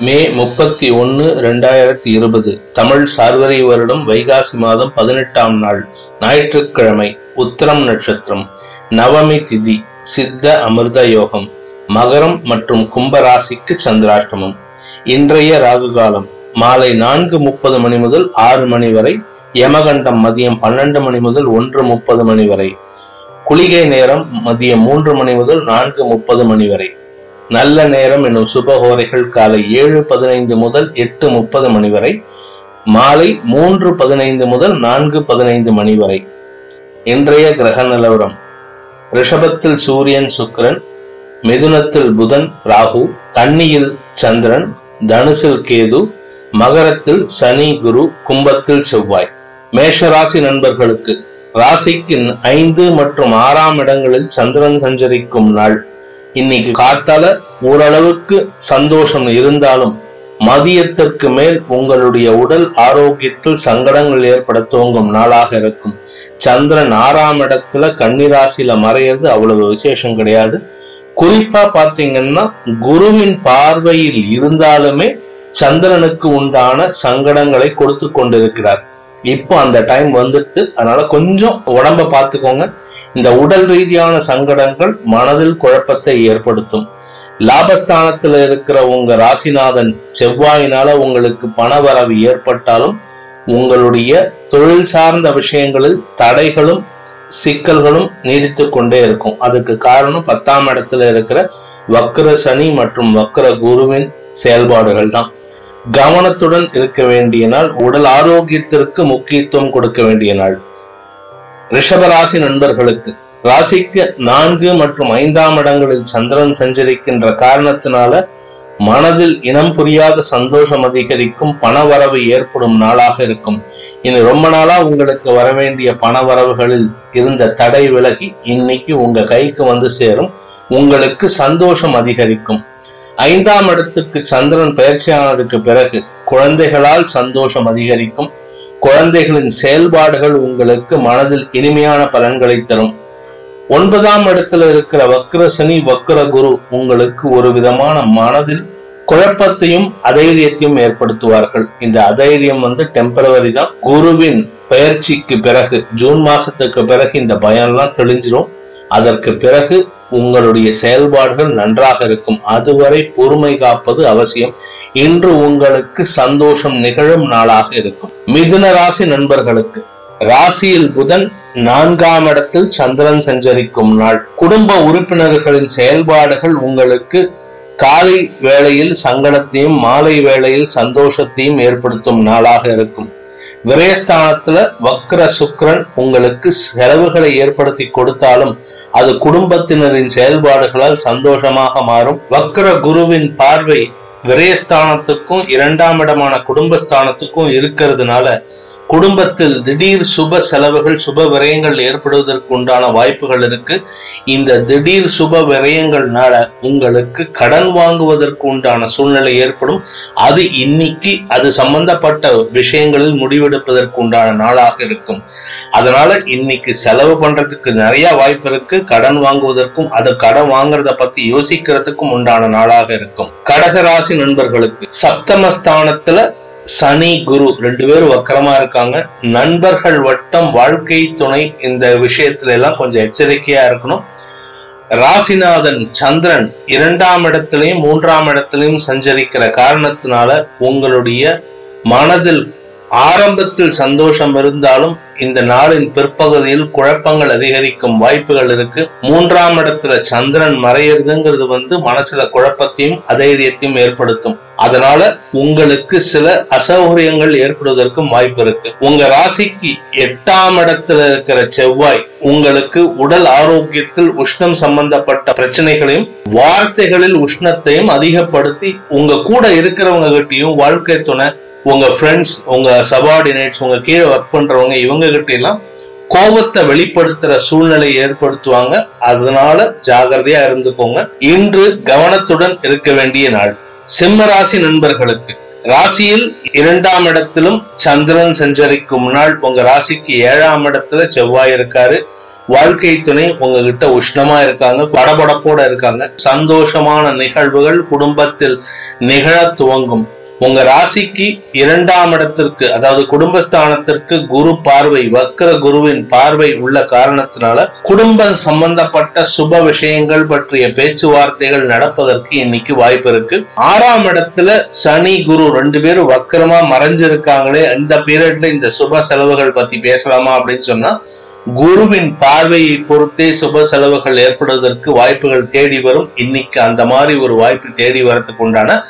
மே முப்பத்தி ஒன்று ரெண்டாயிரத்தி இருபது தமிழ் சார்வரி வருடம் வைகாசி மாதம் பதினெட்டாம் நாள் ஞாயிற்றுக்கிழமை உத்திரம் நட்சத்திரம் நவமி திதி சித்த அமிர்த யோகம் மகரம் மற்றும் கும்பராசிக்கு சந்திராஷ்டமம். இன்றைய ராகு காலம் மாலை நான்கு முப்பது மணி முதல் ஆறு மணி வரை யமகண்டம் மதியம் பன்னெண்டு மணி முதல் ஒன்று முப்பது மணி வரை குளிகை நேரம் மதியம் மூன்று மணி முதல் நான்கு முப்பது மணி வரை. நல்ல நேரம் என்னும் சுபகோரைகள் காலை ஏழு பதினைந்து முதல் எட்டு முப்பது மணி வரை மாலை மூன்று பதினைந்து முதல் நான்கு பதினைந்து மணி வரை. இன்றைய கிரக நிலவரம். ரிஷபத்தில் சூரியன் சுக்கிரன் மிதுனத்தில் புதன் ராகு கன்னியில் சந்திரன் தனுசில் கேது மகரத்தில் சனி குரு கும்பத்தில் செவ்வாய். மேஷராசி நண்பர்களுக்கு ராசிக்கு ஐந்து மற்றும் ஆறாம் இடங்களில் சந்திரன் சஞ்சரிக்கும் நாள். இன்னைக்கு காத்தால ஓரளவுக்கு சந்தோஷம் இருந்தாலும் மதியத்திற்கு மேல் உங்களுடைய உடல் ஆரோக்கியத்தில் சங்கடங்கள் ஏற்பட துவங்கும் நாளாக இருக்கும். சந்திரன் ஆறாம் இடத்துல கன்னிராசியில மறையிறது அவ்வளவு விசேஷம் கிடையாது. குறிப்பா பாத்தீங்கன்னா குருவின் பார்வையில் இருந்தாலுமே சந்திரனுக்கு உண்டான சங்கடங்களை கொடுத்து கொண்டிருக்கிறார். இப்போ அந்த டைம் வந்துட்டு அதனால கொஞ்சம் உடம்ப பார்த்துக்கோங்க. இந்த உடல் ரீதியான சங்கடங்கள் மனதில் குழப்பத்தை ஏற்படுத்தும். லாபஸ்தானத்துல இருக்கிற உங்க ராசிநாதன் செவ்வாயினால உங்களுக்கு பணவரவு ஏற்பட்டாலும் உங்களுடைய தொழில் சார்ந்த விஷயங்களில் தடைகளும் சிக்கல்களும் நீடித்து கொண்டே இருக்கும். அதுக்கு காரணம் பத்தாம் இடத்துல இருக்கிற வக்கர சனி மற்றும் வக்கர குருவின் செயல்பாடுகள் தான். கவனத்துடன் இருக்க வேண்டிய நாள் உடல் ஆரோக்கியத்திற்கு முக்கியத்துவம் கொடுக்க வேண்டிய நாள். ரிஷபராசி நண்பர்களுக்கு ராசிக்கு நான்கு மற்றும் ஐந்தாம் இடங்களில் சந்திரன் சஞ்சரிக்கின்ற காரணத்தினால மனதில் இனம் புரியாத சந்தோஷம் அதிகரிக்கும் பணவரவு ஏற்படும் நாளாக இருக்கும். இனி ரொம்ப நாளா உங்களுக்கு வரவேண்டிய பண பணவரவுகளில் இருந்த தடை விலகி இன்னைக்கு உங்க கைக்கு வந்து சேரும். உங்களுக்கு சந்தோஷம் அதிகரிக்கும். ஐந்தாம் இடத்துக்கு சந்திரன் பயிற்சியானதுக்கு பிறகு குழந்தைகளால் சந்தோஷம் அதிகரிக்கும். குழந்தைகளின் செயல்பாடுகள் உங்களுக்கு மனதில் இனிமையான பலன்களை தரும். ஒன்பதாம் இடத்துல இருக்கிற வக்ர சனி வக்ர குரு உங்களுக்கு ஒரு விதமான மனதில் குழப்பத்தையும் அதைரியத்தையும் ஏற்படுத்துவார்கள். இந்த அதைரியம் வந்து டெம்பரவரி தான். குருவின் பயிற்சிக்கு பிறகு ஜூன் மாசத்துக்கு பிறகு இந்த பயம்லாம் தெளிஞ்சிரும். அதற்கு பிறகு உங்களுடைய செயல்பாடுகள் நன்றாக இருக்கும். அதுவரை பொறுமை காப்பது அவசியம். இன்று உங்களுக்கு சந்தோஷம் நிகழும் நாளாக இருக்கும். மிதுன ராசி நண்பர்களுக்கு ராசியில் புதன் நான்காம் இடத்தில் சந்திரன் சஞ்சரிக்கும் நாள். குடும்ப உறுப்பினர்களின் செயல்பாடுகள் உங்களுக்கு காலை வேளையில் சங்கடத்தையும் மாலை வேளையில் சந்தோஷத்தையும் ஏற்படுத்தும் நாளாக இருக்கும். விரயஸ்தானத்துல வக்ர சுக்ரன் உங்களுக்கு செலவுகளை ஏற்படுத்தி கொடுத்தாலும் அது குடும்பத்தினரின் செயல்பாடுகளால் சந்தோஷமாக மாறும். வக்ர குருவின் பார்வை விரயஸ்தானத்துக்கும் இரண்டாம் இடமான குடும்பஸ்தானத்துக்கும் இருக்கிறதுனால குடும்பத்தில் திடீர் சுப செலவுகள் சுப விரயங்கள் ஏற்படுவதற்கு உண்டான வாய்ப்புகள் இருக்கு. இந்த திடீர் சுப விரயங்கள்னால உங்களுக்கு கடன் வாங்குவதற்கு உண்டான சூழ்நிலை ஏற்படும். அது இன்னைக்கு அது சம்பந்தப்பட்ட விஷயங்களில் முடிவெடுப்பதற்கு உண்டான நாளாக இருக்கும். அதனால இன்னைக்கு செலவு பண்றதுக்கு நிறைய வாய்ப்பு இருக்கு. கடன் வாங்குவதற்கும் அது கடன் வாங்குறத பத்தி யோசிக்கிறதுக்கும் உண்டான நாளாக இருக்கும். கடகராசி நண்பர்களுக்கு சப்தமஸ்தானத்துல சனி குரு ரெண்டு பேரும் வக்கரமா இருக்காங்க. நண்பர்கள் வட்டம் வாழ்க்கை துணை இந்த விஷயத்துல எல்லாம் கொஞ்சம் எச்சரிக்கையா இருக்கணும். ராசிநாதன் சந்திரன் இரண்டாம் இடத்திலையும் மூன்றாம் இடத்திலையும் சஞ்சரிக்கிற காரணத்தினால உங்களுடைய மனதில் ஆரம்பத்தில் சந்தோஷம் இருந்தாலும் இந்த நாளின் பிற்பகுதியில் குழப்பங்கள் அதிகரிக்கும் வாய்ப்புகள் இருக்கு. மூன்றாம் இடத்துல சந்திரன் மறையிறதுங்கிறது வந்து மனசுல குழப்பத்தையும் அதைரியத்தையும் ஏற்படுத்தும். அதனால உங்களுக்கு சில அசௌகரியங்கள் ஏற்படுவதற்கும் வாய்ப்பு இருக்கு. உங்க ராசிக்கு எட்டாம் இடத்துல இருக்கிற செவ்வாய் உங்களுக்கு உடல் ஆரோக்கியத்தில் உஷ்ணம் சம்பந்தப்பட்ட பிரச்சனைகளையும் வார்த்தைகளில் உஷ்ணத்தையும் அதிகப்படுத்தி உங்க கூட இருக்கிறவங்க கிட்டையும் வாழ்க்கை துணை உங்க ஃப்ரெண்ட்ஸ் உங்க சபார்டினேட்ஸ் உங்க கீழே ஒர்க் பண்றவங்க இவங்க கிட்ட எல்லாம் கோபத்தை வெளிப்படுத்துற சூழ்நிலை ஏற்படுத்துவாங்க. அதனால ஜாகிரதையா இருந்துக்கோங்க. இன்று கவனத்துடன் இருக்க வேண்டிய நாள். சிம்ம ராசி நண்பர்களுக்கு. ராசியில் இரண்டாம் இடத்திலும் சந்திரன் சஞ்சரிக்கும் நாள் உங்க ராசிக்கு ஏழாம் இடத்துல செவ்வாய் இருக்காரு. வாழ்க்கை துணை உங்ககிட்ட உஷ்ணமா இருக்காங்க படபடப்போட இருக்காங்க. சந்தோஷமான நிகழ்வுகள் குடும்பத்தில் நிகழ துவங்கும். உங்க ராசிக்கு இரண்டாம் இடத்திற்கு அதாவது குடும்பஸ்தானத்திற்கு குரு பார்வை வக்கர குருவின் பார்வை உள்ள காரணத்தினால குடும்பம் சம்பந்தப்பட்ட சுப விஷயங்கள் பற்றிய பேச்சுவார்த்தைகள் நடப்பதற்கு இன்னைக்கு வாய்ப்பு இருக்கு. ஆறாம் இடத்துல சனி குரு ரெண்டு பேரும் வக்கரமா மறைஞ்சிருக்காங்களே இந்த பீரியட்ல இந்த சுப செலவுகள் பத்தி பேசலாமா அப்படின்னு சொன்னா குருவின் பார்வையை பொறுத்தே சுப செலவுகள் ஏற்படுவதற்கு வாய்ப்புகள் தேடி வரும். இன்னைக்கு அந்த மாதிரி ஒரு வாய்ப்பு தேடி வரத்துக்கு உண்டான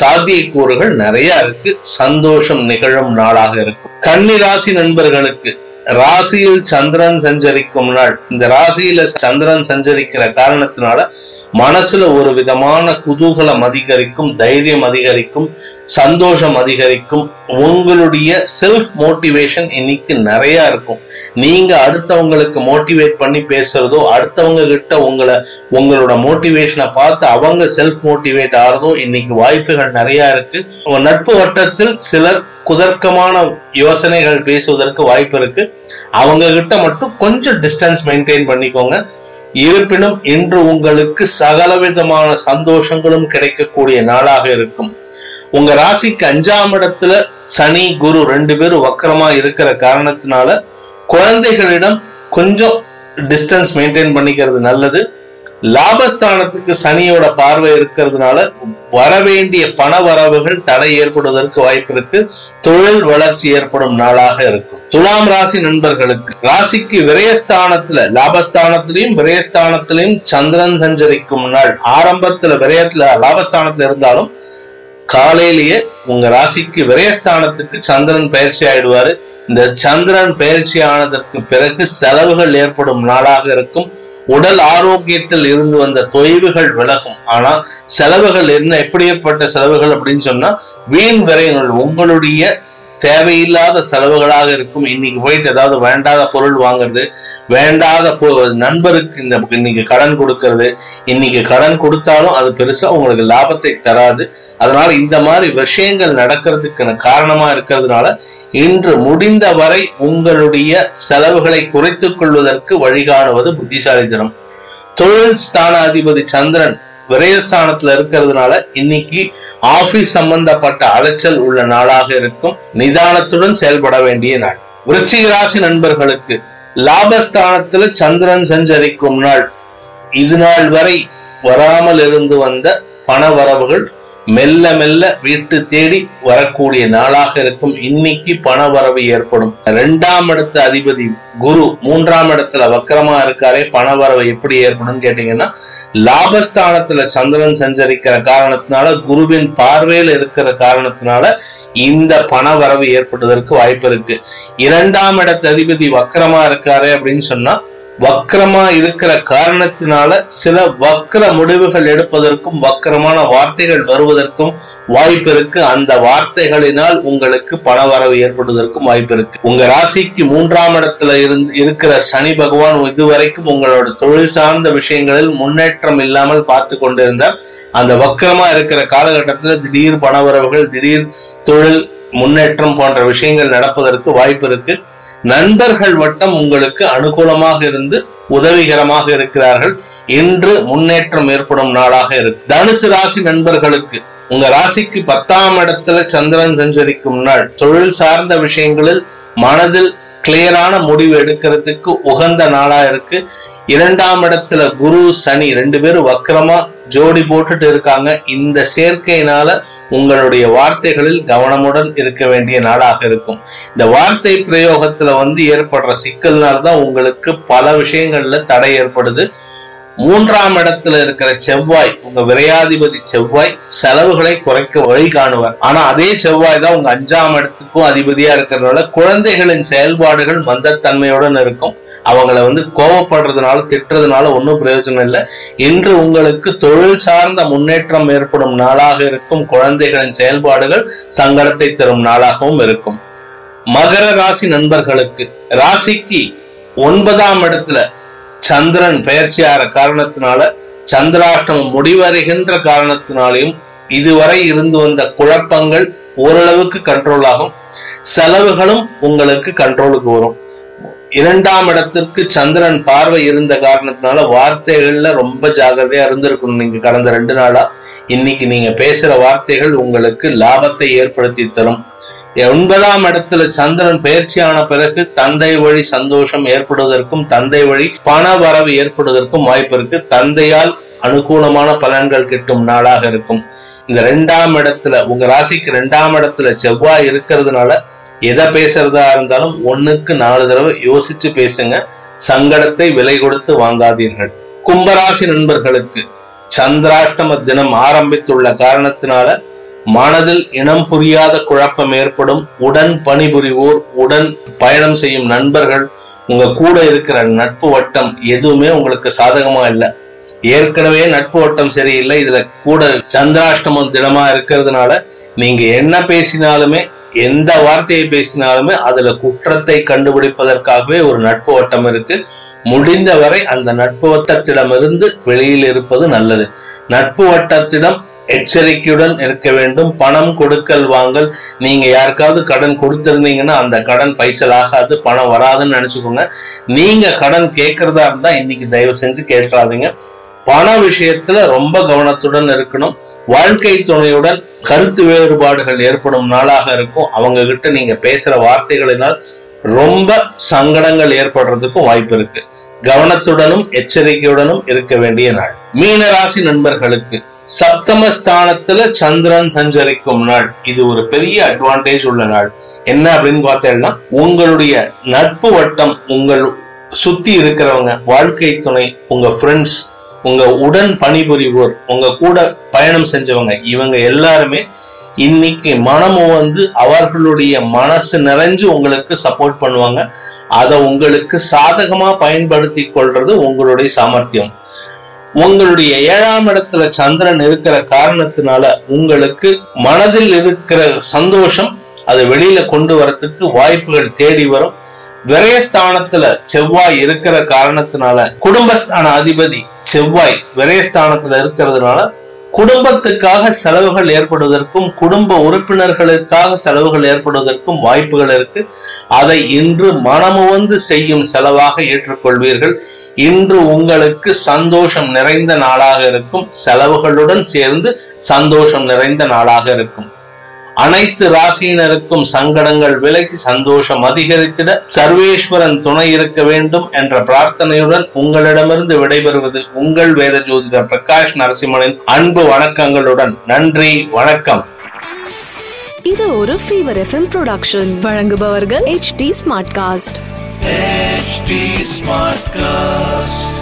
சாத்தியக்கூறுகள் நிறைய இருக்கு. சந்தோஷம் நிகழும் நாளாக இருக்கும். கன்னி ராசி நண்பர்களுக்கு ராசியில் சந்திரன் சஞ்சரிக்கும் நாள். இந்த ராசியில சந்திரன் சஞ்சரிக்கிற காரணத்தினால மனசுல ஒரு விதமான குதூகலம் அதிகரிக்கும் தைரியம் அதிகரிக்கும் சந்தோஷம் அதிகரிக்கும். உங்களுடைய செல்ஃப் மோட்டிவேஷன் இன்னைக்கு நிறைய இருக்கும். நீங்க அடுத்தவங்களுக்கு மோட்டிவேட் பண்ணி பேசுறதோ அடுத்தவங்க கிட்ட உங்களை உங்களோட மோட்டிவேஷனை பார்த்து அவங்க செல்ஃப் மோட்டிவேட் ஆகிறதோ இன்னைக்கு வாய்ப்புகள் நிறைய இருக்கு. நட்பு வட்டத்தில் சிலர் குதர்க்கமான யோசனைகள் பேசுவதற்கு வாய்ப்பு இருக்கு. அவங்க கிட்ட மட்டும் கொஞ்சம் டிஸ்டன்ஸ் மெயின்டைன் பண்ணிக்கோங்க. இருப்பினும் இன்று உங்களுக்கு சகலவிதமான சந்தோஷங்களும் கிடைக்கக்கூடிய நாளாக இருக்கும். உங்க ராசிக்கு அஞ்சாம் இடத்துல சனி குரு ரெண்டு பேரும் வக்கரமா இருக்கிற காரணத்தினால குழந்தைகளிடம் கொஞ்சம் டிஸ்டன்ஸ் மெயின்டைன் பண்ணிக்கிறது நல்லது. லாபஸ்தானத்துக்கு சனியோட பார்வை இருக்கிறதுனால வரவேண்டிய பண வரவுகள் தடை ஏற்படுவதற்கு வாய்ப்பு இருக்கு. தொழில் வளர்ச்சி ஏற்படும் நாளாக இருக்கும். துலாம் ராசி நண்பர்களுக்கு ராசிக்கு விரயஸ்தானத்துல லாபஸ்தானத்திலையும் விரயஸ்தானத்திலையும் சந்திரன் சஞ்சரிக்கும் நாள். ஆரம்பத்துல விரயத்துல லாபஸ்தானத்துல இருந்தாலும் காலையிலேயே உங்க ராசிக்கு விரயஸ்தானத்துக்கு சந்திரன் பயிற்சி ஆயிடுவாரு. இந்த சந்திரன் பயிற்சி ஆனதற்கு பிறகு செலவுகள் ஏற்படும் நாளாக இருக்கும். உடல் ஆரோக்கியத்தில் இருந்து வந்த தொய்வுகள் விலகும். ஆனா செலவுகள் என்ன எப்படிப்பட்ட செலவுகள் அப்படின்னு சொன்னா வீண் விரயங்கள் உங்களுடைய தேவையில்லாத செலவுகளாக இருக்கும். இன்னைக்கு போயிட்டு ஏதாவது வேண்டாத பொருள் வாங்குறது வேண்டாத நண்பருக்கு இந்த இன்னைக்கு கடன் கொடுக்கறது இன்னைக்கு கடன் கொடுத்தாலும் அது பெருசா உங்களுக்கு லாபத்தை தராது. அதனால இந்த மாதிரி விஷயங்கள் நடக்கிறதுக்கு காரணமா இருக்கிறதுனால இன்று முடிந்த வரை உங்களுடைய செலவுகளை குறைத்துக் கொள்வதற்கு வழிகாணுவது புத்திசாலித்தனம். தொழில் ஸ்தானாதிபதி சந்திரன் விரயஸ்தானத்துல இருக்கிறதுனால இன்னைக்கு ஆபீஸ் சம்பந்தப்பட்ட அலைச்சல் உள்ள நாளாக இருக்கும். நிதானத்துடன் செயல்பட வேண்டிய நாள். விருச்சிக ராசி நண்பர்களுக்கு லாபஸ்தானத்துல சந்திரன் சஞ்சரிக்கும் நாள். இது நாள் வரை வராமல் இருந்து வந்த பண வரவுகள் மெல்ல மெல்ல வீட்டு தேடி வரக்கூடிய நாளாக இருக்கும். இன்னைக்கு பண வரவு ஏற்படும். ரெண்டாம் இடத்த அதிபதி குரு மூன்றாம் இடத்துல வக்கரமா இருக்காரே பண வரவு எப்படி ஏற்படும் கேட்டீங்கன்னா லாபஸ்தானத்துல சந்திரன் சஞ்சரிக்கிற காரணத்தினால குருவின் பார்வையில் இருக்கிற காரணத்தினால இந்த பண வரவு ஏற்படுவதற்கு வாய்ப்பு இருக்கு. இரண்டாம் இடத்த அதிபதி வக்கரமா இருக்காரு அப்படின்னு சொன்னா வக்கரமா இருக்கிற காரணத்தினால சில வக்கர முடிவுகள் எடுப்பதற்கும் வக்கரமான வார்த்தைகள் வருவதற்கும் வாய்ப்பு இருக்கு. அந்த வார்த்தைகளினால் உங்களுக்கு பண வரவு ஏற்படுவதற்கும் வாய்ப்பு இருக்கு. உங்க ராசிக்கு மூன்றாம் இடத்துல இருந்து இருக்கிற சனி பகவான் இதுவரைக்கும் உங்களோட தொழில் சார்ந்த விஷயங்களில் முன்னேற்றம் இல்லாமல் பார்த்து கொண்டிருந்தார். அந்த வக்கரமா இருக்கிற காலகட்டத்துல திடீர் பண வரவுகள் திடீர் தொழில் முன்னேற்றம் போன்ற விஷயங்கள் நடப்பதற்கு வாய்ப்பு இருக்கு. நண்பர்கள் வட்டம் உங்களுக்கு அனுகூலமாக இருந்து உதவிகரமாக இருக்கிறார்கள். இன்று முன்னேற்றம் ஏற்படும் நாளாக இருக்கு. தனுசு ராசி நண்பர்களுக்கு உங்க ராசிக்கு பத்தாம் இடத்துல சந்திரன் சஞ்சரிக்கும் நாள். தொழில் சார்ந்த விஷயங்களில் மனதில் கிளியரான முடிவு எடுக்கிறதுக்கு உகந்த நாளா இருக்கு. இரண்டாம் இடத்துல குரு சனி ரெண்டு பேரும் வக்கரமா ஜோடி போட்டுட்டு இருக்காங்க. இந்த சேர்க்கையினால உங்களுடைய வார்த்தைகளில் கவனமுடன் இருக்க வேண்டிய நாளாக இருக்கும். இந்த வார்த்தை பிரயோகத்துல வந்து ஏற்படுற சிக்கல்னால்தான் உங்களுக்கு பல விஷயங்கள்ல தடை ஏற்படுது. மூன்றாம் இடத்துல இருக்கிற செவ்வாய் உங்க விரையாதிபதி செவ்வாய் செலவுகளை குறைக்க வழி காணுவார். ஆனா அதே செவ்வாய் தான் உங்க அஞ்சாம் இடத்துக்கும் அதிபதியா இருக்கிறதுனால குழந்தைகளின் செயல்பாடுகள் மந்தத்தன்மையுடன் இருக்கும். அவங்கள வந்து கோவப்படுறதுனால திட்டுறதுனால ஒன்றும் பிரயோஜனம் இல்லை. இன்று உங்களுக்கு தொழில் சார்ந்த முன்னேற்றம் ஏற்படும் நாளாக இருக்கும். குழந்தைகளின் செயல்பாடுகள் சங்கடத்தை தரும் நாளாகவும் இருக்கும். மகர ராசி நண்பர்களுக்கு ராசிக்கு ஒன்பதாம் இடத்துல சந்திரன் பெயர்ச்சியார காரணத்தினால சந்திராஷ்டமம் முடிவடைகின்ற காரணத்தினாலையும் இதுவரை இருந்து வந்த குழப்பங்கள் ஓரளவுக்கு கண்ட்ரோல் ஆகும். செலவுகளும் உங்களுக்கு கண்ட்ரோலுக்கு வரும். இரண்டாம் இடத்திற்கு சந்திரன் பார்வை இருந்த காரணத்தினால வார்த்தைகள்ல ரொம்ப ஜாகிரதையா இருந்திருக்கணும் நீங்க கடந்த ரெண்டு நாளா. இன்னைக்கு நீங்க பேசுற வார்த்தைகள் உங்களுக்கு லாபத்தை ஏற்படுத்தி தரும். ஒன்பதாம் இடத்துல சந்திரன் பயிற்சியான பிறகு தந்தை வழி சந்தோஷம் ஏற்படுவதற்கும் தந்தை வழி பண வரவு ஏற்படுவதற்கும் வாய்ப்பு இருக்கு. தந்தையால் அனுகூலமான பலன்கள் கிட்டும் நாளாக இருக்கும். இந்த ரெண்டாம் இடத்துல உங்க ராசிக்கு ரெண்டாம் இடத்துல செவ்வாய் இருக்கிறதுனால எதை பேசுறதா இருந்தாலும் ஒண்ணுக்கு நாலு தடவை யோசிச்சு பேசுங்க. சங்கடத்தை விலை கொடுத்து வாங்காதீர்கள். கும்பராசி நண்பர்களுக்கு சந்திராஷ்டம தினம் ஆரம்பித்துள்ள காரணத்தினால மனதில் இனம் புரியாத குழப்பம் ஏற்படும். உடன் பணிபுரிவோர் உடன் பயணம் செய்யும் நண்பர்கள் உங்க கூட இருக்கிற நட்பு வட்டம் எதுவுமே உங்களுக்கு சாதகமா இல்லை. ஏற்கனவே நட்பு வட்டம் சரியில்லை இதுல கூட சந்திராஷ்டமம் தினமா இருக்கிறதுனால நீங்க என்ன பேசினாலுமே எந்த வார்த்தையை பேசினாலுமே அதுல குற்றத்தை கண்டுபிடிப்பதற்காகவே ஒரு நட்பு வட்டம் இருக்கு. முடிந்தவரை அந்த நட்பு வட்டத்திடமிருந்து வெளியில் இருப்பது நல்லது. நட்பு வட்டத்திடம் எச்சரிக்கையுடன் இருக்க வேண்டும். பணம் கொடுக்கல் வாங்கல். நீங்க யாருக்காவது கடன் கொடுத்திருந்தீங்கன்னா அந்த கடன் பைசல் ஆகாது பணம் வராதுன்னு நினைச்சுக்கோங்க. நீங்க கடன் கேட்கறதா இருந்தா இன்னைக்கு தயவு செஞ்சு கேட்காதீங்க. பண விஷயத்துல ரொம்ப கவனத்துடன் இருக்கணும். வாழ்க்கை துணையுடன் கருத்து வேறுபாடுகள் ஏற்படும் நாளாக இருக்கும். அவங்க கிட்ட நீங்க பேசுற வார்த்தைகளினால் ரொம்ப சங்கடங்கள் ஏற்படுறதுக்கும் வாய்ப்பு இருக்கு. கவனத்துடனும் எச்சரிக்கையுடனும் இருக்க வேண்டிய நாள். மீனராசி நண்பர்களுக்கு நண்பர்களுக்கு சப்தமஸ்தானத்துல சந்திரன் சஞ்சரிக்கும் நாள். இது ஒரு பெரிய அட்வான்டேஜ் உள்ள நாள். என்ன அப்படின்னு பார்த்தேன்னா உங்களுடைய நட்பு வட்டம் உங்கள் சுத்தி இருக்கிறவங்க வாழ்க்கை துணை உங்க ஃப்ரெண்ட்ஸ் உங்க உடன் பணிபுரிவோர் உங்க கூட பயணம் செஞ்சவங்க இவங்க எல்லாருமே இன்னைக்கு மனமும் வந்து அவர்களுடைய மனசு நிறைஞ்சு உங்களுக்கு சப்போர்ட் பண்ணுவாங்க. அதை உங்களுக்கு சாதகமா பயன்படுத்தி கொள்றது உங்களுடைய சாமர்த்தியம். உங்களுடைய ஏழாம் இடத்துல சந்திரன் இருக்கிற காரணத்தினால உங்களுக்கு மனதில் இருக்கிற சந்தோஷம் அதை வெளியில கொண்டு வரத்துக்கு வாய்ப்புகள் தேடி வரும். விரயஸ்தானத்துல செவ்வாய் இருக்கிற காரணத்தினால குடும்பஸ்தான அதிபதி செவ்வாய் விரயஸ்தானத்துல இருக்கிறதுனால குடும்பத்துக்காக செலவுகள் ஏற்படுவதற்கும் குடும்ப உறுப்பினர்களுக்காக செலவுகள் ஏற்படுவதற்கும் வாய்ப்புகள் இருக்கு. அதை இன்று மனமுவந்து செய்யும் செலவாக ஏற்றுக்கொள்வீர்கள். இன்று உங்களுக்கு சந்தோஷம் நிறைந்த நாளாக இருக்கும். செலவுகளுடன் சேர்ந்து சந்தோஷம் நிறைந்த நாளாக இருக்கும். அனைத்து ராசியினருக்கும் சங்கடங்கள் விலகி சந்தோஷம் அதிகரித்திட சர்வேஸ்வரன் துணை இருக்க வேண்டும் என்ற பிரார்த்தனையுடன் உங்களிடமிருந்து விடைபெறுவது உங்கள் வேத ஜோதிடர் பிரகாஷ் நரசிம்மனின் அன்பு வணக்கங்களுடன். நன்றி வணக்கம். இது ஒரு ஃபீவர் எஃப்எம் ப்ரொடக்ஷன் வழங்குபவர்கள் H T Smartcast HT Smartcast